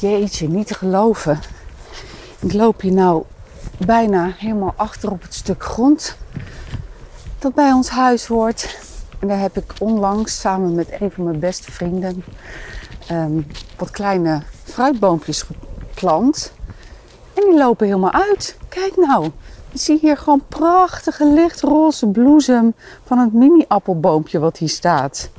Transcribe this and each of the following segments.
Jeetje, niet te geloven. Ik loop hier nou bijna helemaal achter op het stuk grond dat bij ons huis hoort. En daar heb ik onlangs samen met een van mijn beste vrienden ehm, wat kleine fruitboompjes geplant. En die lopen helemaal uit. Kijk nou, je ziet hier gewoon prachtige lichtroze bloesem van het mini-appelboompje wat hier staat.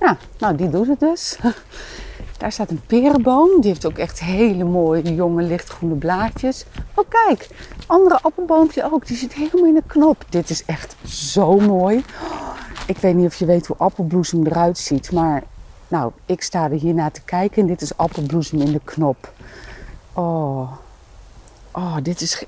Ja, nou die doet het dus. Daar staat een perenboom. Die heeft ook echt hele mooie jonge lichtgroene blaadjes. Oh kijk, andere appelboompje ook. Die zit helemaal in de knop. Dit is echt zo mooi. Ik weet niet of je weet hoe appelbloesem eruit ziet. Maar nou, ik sta er hiernaar te kijken. En dit is appelbloesem in de knop. Oh, oh dit is,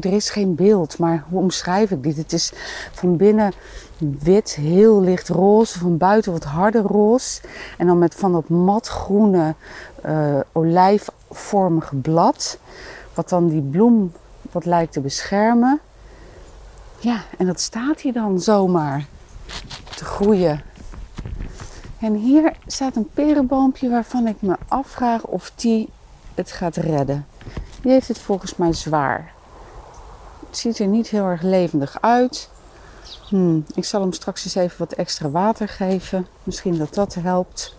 er is geen beeld. Maar hoe omschrijf ik dit? Het is van binnen wit, heel licht roze, van buiten wat harder roze. En dan met van dat matgroene uh, olijfvormige blad, wat dan die bloem wat lijkt te beschermen. Ja, en dat staat hier dan zomaar te groeien. En hier staat een perenboompje waarvan ik me afvraag of die het gaat redden. Die heeft het volgens mij zwaar. Het ziet er niet heel erg levendig uit. Hmm, ik zal hem straks eens even wat extra water geven. Misschien dat dat helpt.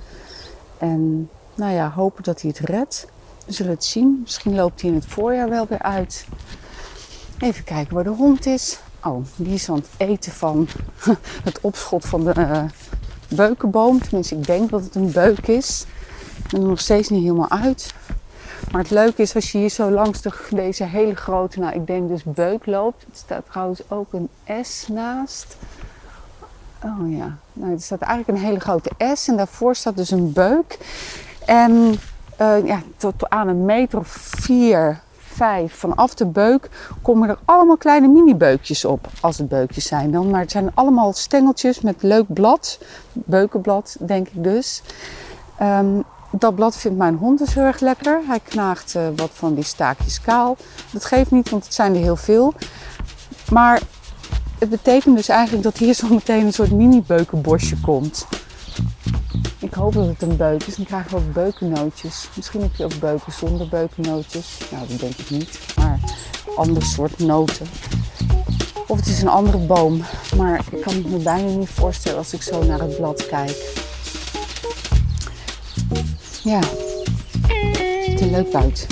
En nou ja, hopen dat hij het redt. We zullen het zien. Misschien loopt hij in het voorjaar wel weer uit. Even kijken waar de hond is. Oh, die is aan het eten van het opschot van de uh, beukenboom. Tenminste, ik denk dat het een beuk is. Ik ben er nog steeds niet helemaal uit. Maar het leuke is als je hier zo langs de, deze hele grote, nou ik denk dus beuk loopt. Er staat trouwens ook een S naast. Oh ja, nou, er staat eigenlijk een hele grote S en daarvoor staat dus een beuk. En uh, ja, tot aan een meter of vier, vijf vanaf de beuk komen er allemaal kleine mini-beukjes op. Als het beukjes zijn dan. Maar het zijn allemaal stengeltjes met leuk blad. Beukenblad, denk ik dus. Um, dat blad vindt mijn hond dus heel erg lekker. Hij knaagt uh, wat van die staakjes kaal. Dat geeft niet, want het zijn er heel veel. Maar het betekent dus eigenlijk dat hier zo meteen een soort mini-beukenbosje komt. Ik hoop dat het een beuk is. Dan krijgen we ook beukennootjes. Misschien heb je ook beuken zonder beukennootjes. Nou, dat denk ik niet. Maar ander soort noten. Of het is een andere boom. Maar ik kan het me bijna niet voorstellen als ik zo naar het blad kijk. Ja, ziet er leuk uit.